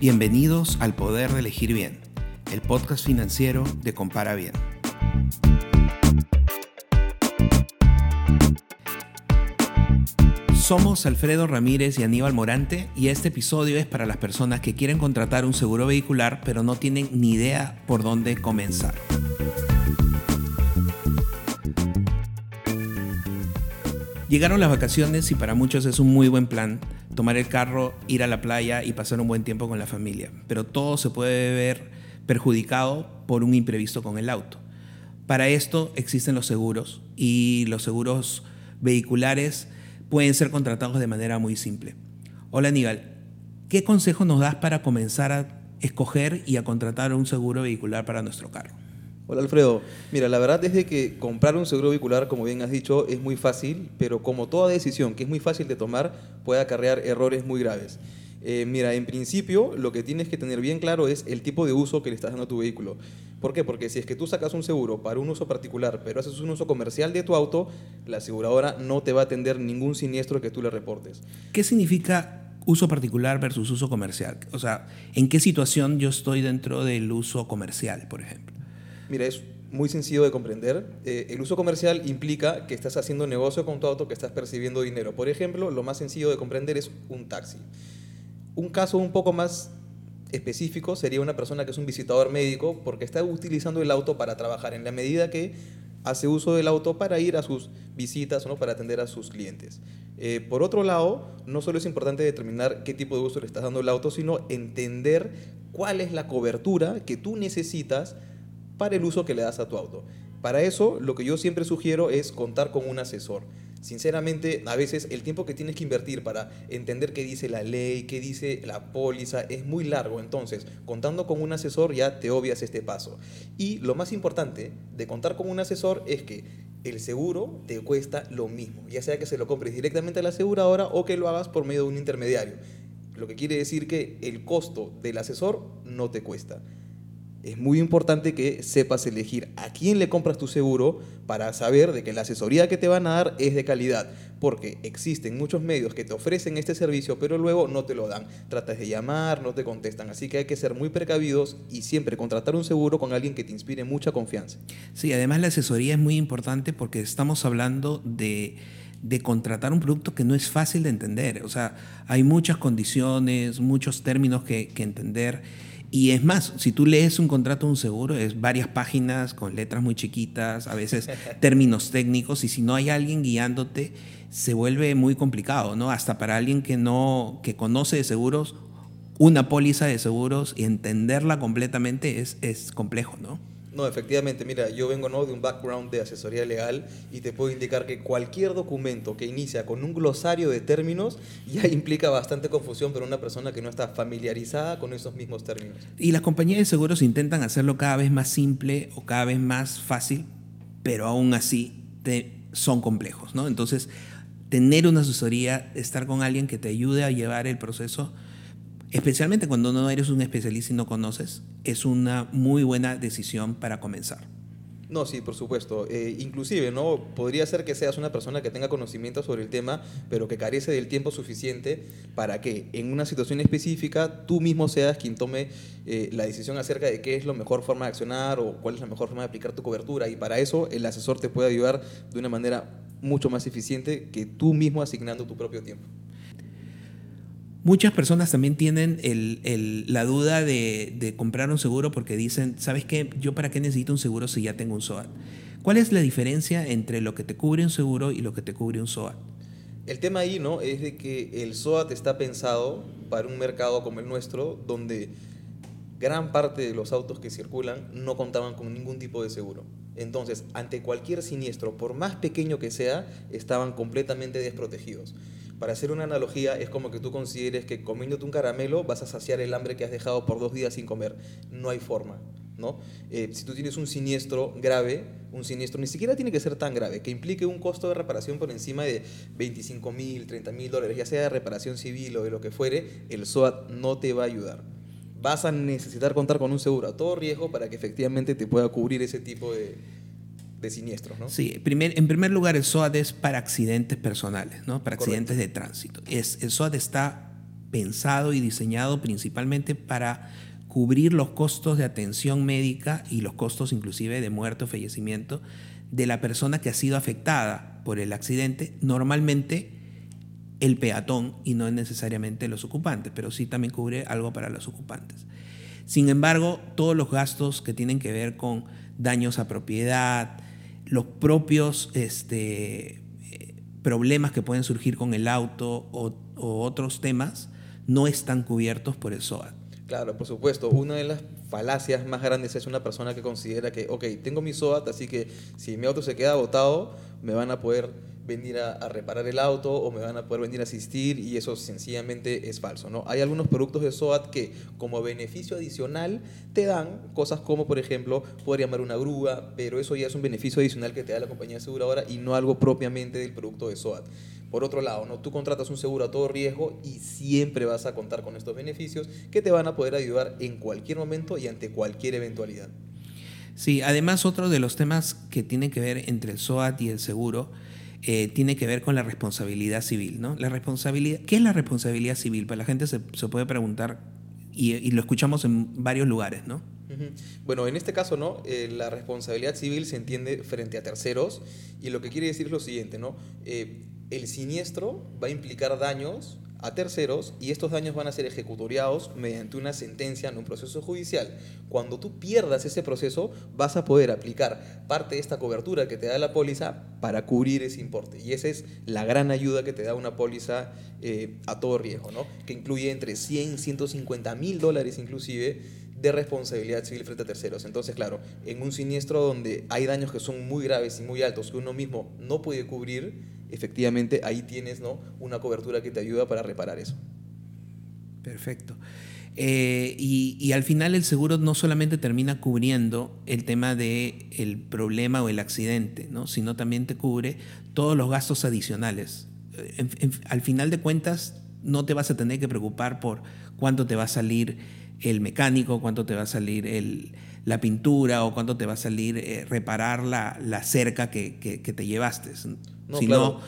Bienvenidos al Poder de Elegir Bien, el podcast financiero de Compara Bien. Somos Alfredo Ramírez y Aníbal Morante y este episodio es para las personas que quieren contratar un seguro vehicular pero no tienen ni idea por dónde comenzar. Llegaron las vacaciones y para muchos es un muy buen plan tomar el carro, ir a la playa y pasar un buen tiempo con la familia, pero todo se puede ver perjudicado por un imprevisto con el auto. Para esto existen los seguros y los seguros vehiculares pueden ser contratados de manera muy simple. Hola Aníbal, ¿qué consejo nos das para comenzar a escoger y a contratar un seguro vehicular para nuestro carro? Hola Alfredo, mira, la verdad es que comprar un seguro vehicular, como bien has dicho, es muy fácil, pero como toda decisión que es muy fácil de tomar, puede acarrear errores muy graves. Eh, mira, en principio lo que tienes que tener bien claro es el tipo de uso que le estás dando a tu vehículo. ¿Por qué? Porque si es que tú sacas un seguro para un uso particular, pero haces un uso comercial de tu auto, la aseguradora no te va a atender ningún siniestro que tú le reportes. ¿Qué significa uso particular versus uso comercial? O sea, ¿en qué situación yo estoy dentro del uso comercial, por ejemplo? Mira, es muy sencillo de comprender. Eh, el uso comercial implica que estás haciendo negocio con tu auto, que estás percibiendo dinero. Por ejemplo, lo más sencillo de comprender es un taxi. Un caso un poco más específico sería una persona que es un visitador médico porque está utilizando el auto para trabajar en la medida que hace uso del auto para ir a sus visitas o para atender a sus clientes. Eh, por otro lado, no solo es importante determinar qué tipo de uso le estás dando al auto, sino entender cuál es la cobertura que tú necesitas para el uso que le das a tu auto. Para eso, lo que yo siempre sugiero es contar con un asesor. Sinceramente, a veces el tiempo que tienes que invertir para entender qué dice la ley, qué dice la póliza, es muy largo. Entonces, contando con un asesor ya te obvias este paso. Y lo más importante de contar con un asesor es que el seguro te cuesta lo mismo, ya sea que se lo compres directamente a la aseguradora o que lo hagas por medio de un intermediario. Lo que quiere decir que el costo del asesor no te cuesta es muy importante que sepas elegir a quién le compras tu seguro para saber de que la asesoría que te van a dar es de calidad, porque existen muchos medios que te ofrecen este servicio, pero luego no te lo dan. Tratas de llamar, no te contestan, así que hay que ser muy precavidos y siempre contratar un seguro con alguien que te inspire mucha confianza. Sí, además la asesoría es muy importante porque estamos hablando de contratar un producto que no es fácil de entender. O sea, hay muchas condiciones, muchos términos que entender y es más, si tú lees un contrato de un seguro, es varias páginas con letras muy chiquitas, a veces términos técnicos, y si no hay alguien guiándote, se vuelve muy complicado, ¿no? Hasta para alguien que no, que conoce de seguros, una póliza de seguros y entenderla completamente es, es complejo, ¿no? No, efectivamente, mira, yo vengo ¿no? de un background de asesoría legal y te puedo indicar que cualquier documento que inicia con un glosario de términos ya implica bastante confusión para una persona que no está familiarizada con esos mismos términos. Y las compañías de seguros intentan hacerlo cada vez más simple o cada vez más fácil, pero aún así son complejos, ¿no? Entonces, tener una asesoría, estar con alguien que te ayude a llevar el proceso, especialmente cuando no eres un especialista y no conoces, es una muy buena decisión para comenzar. No, sí, por supuesto. Eh, inclusive, ¿no? Podría ser que seas una persona que tenga conocimiento sobre el tema, pero que carece del tiempo suficiente para que en una situación específica tú mismo seas quien tome eh, la decisión acerca de qué es la mejor forma de accionar o cuál es la mejor forma de aplicar tu cobertura. Y para eso el asesor te puede ayudar de una manera mucho más eficiente que tú mismo asignando tu propio tiempo. Muchas personas también tienen la duda de, comprar un seguro porque dicen, ¿sabes qué? ¿Yo para qué necesito un seguro si ya tengo un SOAT? ¿Cuál es la diferencia entre lo que te cubre un seguro y lo que te cubre un SOAT? El tema ahí, ¿no? Es de que el SOAT está pensado para un mercado como el nuestro, donde gran parte de los autos que circulan no contaban con ningún tipo de seguro. Entonces, ante cualquier siniestro, por más pequeño que sea, estaban completamente desprotegidos. Para hacer una analogía, es como que tú consideres que comiéndote un caramelo vas a saciar el hambre que has dejado por dos días sin comer. No hay forma. ¿no? Eh, si tú tienes un siniestro grave, un siniestro ni siquiera tiene que ser tan grave, que implique un costo de reparación por encima de 25 mil, 30 mil dólares, ya sea de reparación civil o de lo que fuere, el SOAT no te va a ayudar. Vas a necesitar contar con un seguro a todo riesgo para que efectivamente te pueda cubrir ese tipo de, de siniestros, ¿no? Sí, primer, en primer lugar el SOAT es para accidentes personales, ¿no? Para accidentes de tránsito. Es, el SOAT está pensado y diseñado principalmente para cubrir los costos de atención médica y los costos inclusive de muerte o fallecimiento de la persona que ha sido afectada por el accidente, normalmente el peatón y no necesariamente los ocupantes, pero sí también cubre algo para los ocupantes. Sin embargo, todos los gastos que tienen que ver con daños a propiedad, los propios este, problemas que pueden surgir con el auto o, o otros temas, no están cubiertos por el SOAT. Claro, por supuesto. Una de las falacias más grandes es una persona que considera que, ok, tengo mi SOAT, así que si mi auto se queda botado, me van a poder venir a, reparar el auto o me van a poder venir a asistir y eso sencillamente es falso. ¿no? Hay algunos productos de SOAT que como beneficio adicional te dan cosas como, por ejemplo, poder llamar una grúa, pero eso ya es un beneficio adicional que te da la compañía aseguradora y no algo propiamente del producto de SOAT. Por otro lado, ¿no? tú contratas un seguro a todo riesgo y siempre vas a contar con estos beneficios que te van a poder ayudar en cualquier momento y ante cualquier eventualidad. Sí, además otro de los temas que tienen que ver entre el SOAT y el seguro eh, tiene que ver con la responsabilidad civil. ¿no? La responsabilidad, ¿Qué es la responsabilidad civil? Pues la gente se, puede preguntar y, lo escuchamos en varios lugares. ¿no? Bueno, en este caso, ¿no? Eh, la responsabilidad civil se entiende frente a terceros y lo que quiere decir es lo siguiente, ¿no? Eh, el siniestro va a implicar daños a terceros y estos daños van a ser ejecutoriados mediante una sentencia en un proceso judicial. Cuando tú pierdas ese proceso, vas a poder aplicar parte de esta cobertura que te da la póliza para cubrir ese importe. Y esa es la gran ayuda que te da una póliza eh, a todo riesgo, ¿no? que incluye entre 100 y 150 mil dólares inclusive de responsabilidad civil frente a terceros. Entonces, claro, en un siniestro donde hay daños que son muy graves y muy altos que uno mismo no puede cubrir, efectivamente ahí tienes ¿no? una cobertura que te ayuda para reparar eso. Perfecto. Eh, y, al final el seguro no solamente termina cubriendo el tema del el problema o el accidente, ¿no? sino también te cubre todos los gastos adicionales. al final de cuentas, no te vas a tener que preocupar por cuánto te va a salir el mecánico, cuánto te va a salir el, la pintura o cuánto te va a salir eh, reparar la, la cerca que, que, te llevaste. No, sino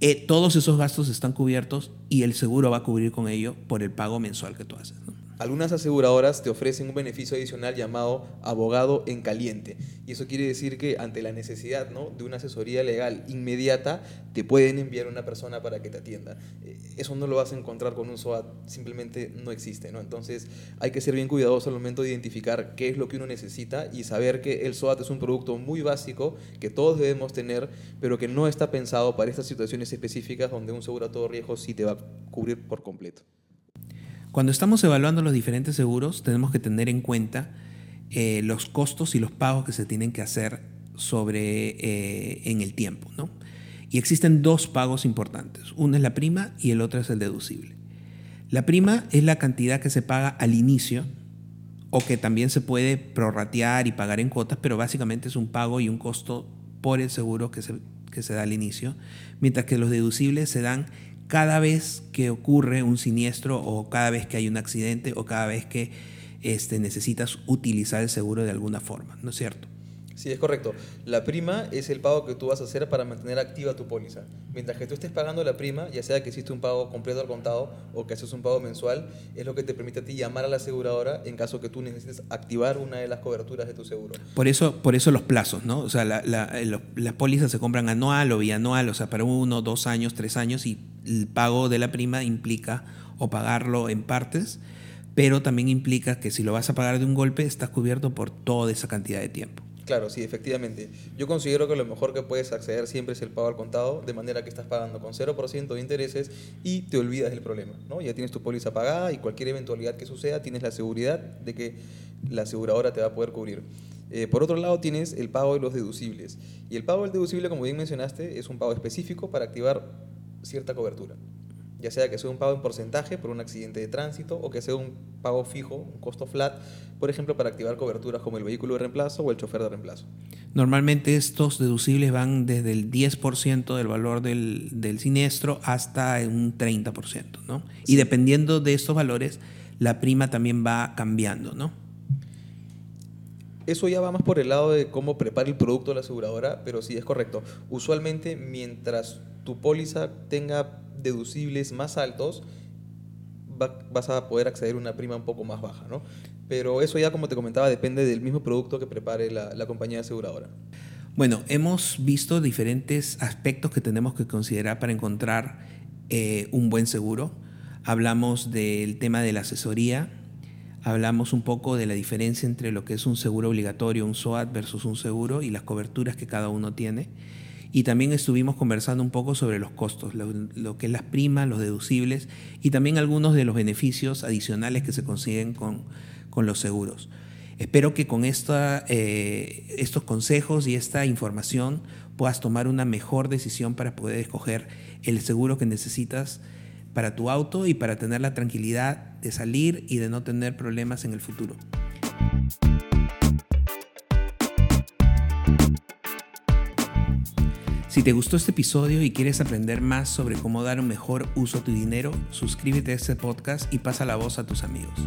eh, todos esos gastos están cubiertos y el seguro va a cubrir con ello por el pago mensual que tú haces. Algunas aseguradoras te ofrecen un beneficio adicional llamado abogado en caliente. Y eso quiere decir que ante la necesidad ¿no? de una asesoría legal inmediata, te pueden enviar una persona para que te atienda. Eh, eso no lo vas a encontrar con un SOAT, simplemente no existe. ¿no? Entonces hay que ser bien cuidadoso al momento de identificar qué es lo que uno necesita y saber que el SOAT es un producto muy básico que todos debemos tener, pero que no está pensado para estas situaciones específicas donde un seguro a todo riesgo sí te va a cubrir por completo. Cuando estamos evaluando los diferentes seguros, tenemos que tener en cuenta eh, los costos y los pagos que se tienen que hacer sobre, eh, en el tiempo. ¿no? Y existen dos pagos importantes. Uno es la prima y el otro es el deducible. La prima es la cantidad que se paga al inicio o que también se puede prorratear y pagar en cuotas, pero básicamente es un pago y un costo por el seguro que se, que se da al inicio, mientras que los deducibles se dan cada vez que ocurre un siniestro o cada vez que hay un accidente o cada vez que este, necesitas utilizar el seguro de alguna forma, ¿no es cierto? Sí, es correcto. La prima es el pago que tú vas a hacer para mantener activa tu póliza. Mientras que tú estés pagando la prima, ya sea que hiciste un pago completo al contado o que haces un pago mensual, es lo que te permite a ti llamar a la aseguradora en caso que tú necesites activar una de las coberturas de tu seguro. Por eso, por eso los plazos, ¿no? O sea, la, las pólizas se compran anual o bianual, o sea, para uno, dos años, tres años, y el pago de la prima implica o pagarlo en partes, pero también implica que si lo vas a pagar de un golpe, estás cubierto por toda esa cantidad de tiempo. Claro, sí, efectivamente. Yo considero que lo mejor que puedes acceder siempre es el pago al contado, de manera que estás pagando con 0% de intereses y te olvidas del problema. ¿no? Ya tienes tu póliza pagada y cualquier eventualidad que suceda, tienes la seguridad de que la aseguradora te va a poder cubrir. Eh, por otro lado, tienes el pago de los deducibles. Y el pago del deducible, como bien mencionaste, es un pago específico para activar cierta cobertura ya sea que sea un pago en porcentaje por un accidente de tránsito o que sea un pago fijo, un costo flat, por ejemplo, para activar coberturas como el vehículo de reemplazo o el chofer de reemplazo. Normalmente estos deducibles van desde el 10% del valor del, del, siniestro hasta un 30%, ¿no? Y dependiendo de estos valores, la prima también va cambiando, ¿no? Eso ya va más por el lado de cómo prepara el producto la aseguradora, pero sí es correcto. Usualmente, mientras tu póliza tenga deducibles más altos, vas a poder acceder a una prima un poco más baja, ¿no? Pero eso ya, como te comentaba, depende del mismo producto que prepare la, compañía aseguradora. Bueno, hemos visto diferentes aspectos que tenemos que considerar para encontrar eh, un buen seguro. Hablamos del tema de la asesoría, hablamos un poco de la diferencia entre lo que es un seguro obligatorio, un SOAT versus un seguro y las coberturas que cada uno tiene. Y también estuvimos conversando un poco sobre los costos, lo, que es las primas, los deducibles y también algunos de los beneficios adicionales que se consiguen con, con los seguros. Espero que con esta, eh, estos consejos y esta información puedas tomar una mejor decisión para poder escoger el seguro que necesitas para tu auto y para tener la tranquilidad de salir y de no tener problemas en el futuro. Si te gustó este episodio y quieres aprender más sobre cómo dar un mejor uso a tu dinero, suscríbete a este podcast y pasa la voz a tus amigos.